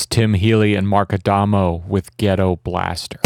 It's Tim Healey and Marc Adamo with Ghetto Blaster.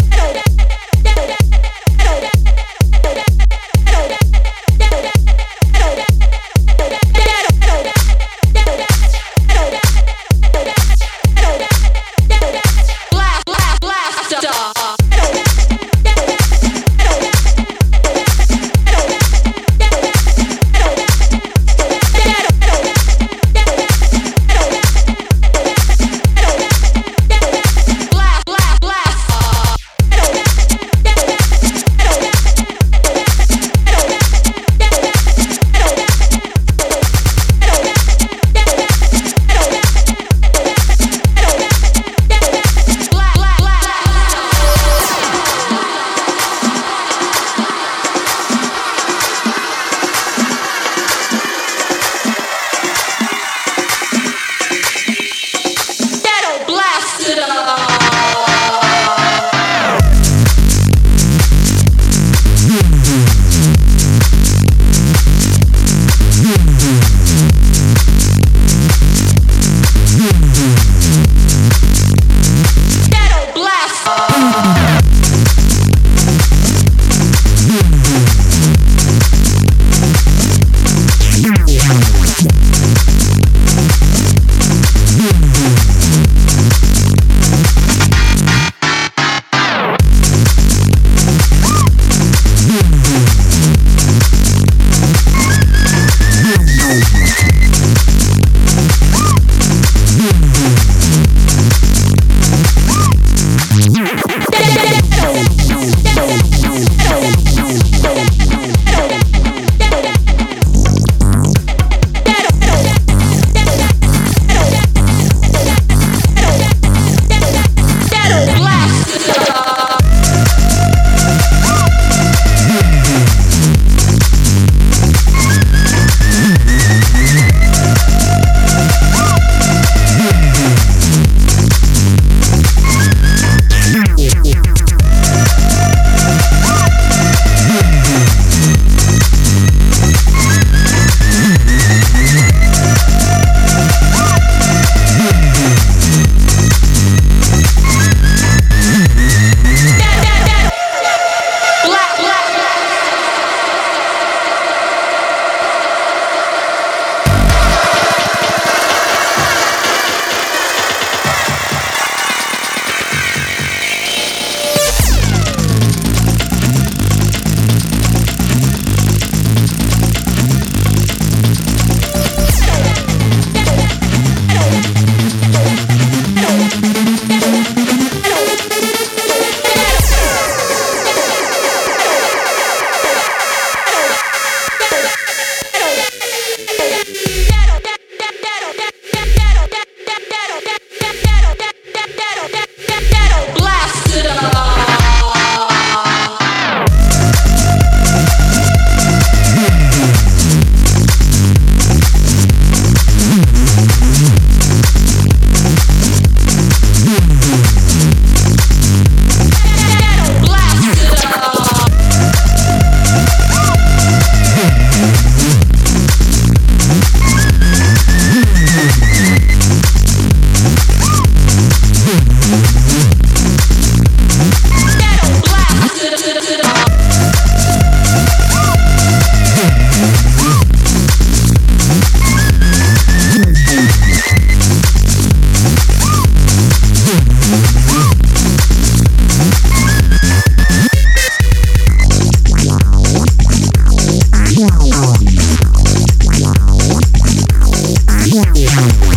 Wow.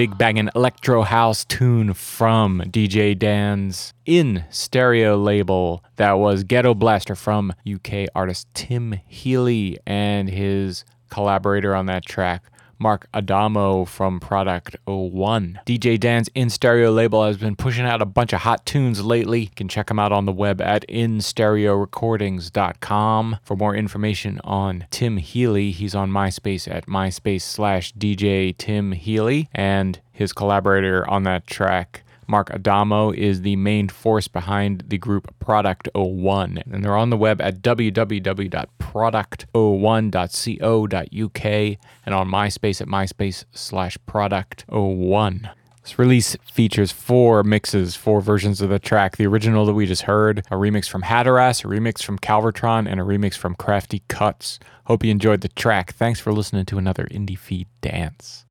Big banging electro house tune from DJ Dan's in stereo label that was Ghetto Blaster from UK artist Tim Healey and his collaborator on that track, Marc Adamo from Product 01. DJ Dan's In Stereo label has been pushing out a bunch of hot tunes lately. You can check him out on the web at instereorecordings.com. For more information on Tim Healey, he's on MySpace at MySpace slash DJ Tim Healey and his collaborator on that track Marc Adamo is the main force behind the group Product 01, and they're on the web at www.product01.co.uk and on MySpace at MySpace slash Product 01. This release features four mixes, four versions of the track. The original that we just heard, a remix from Hatiras, a remix from Calvertron, and a remix from Crafty Cuts. Hope you enjoyed the track. Thanks for listening to another IndieFeed Dance.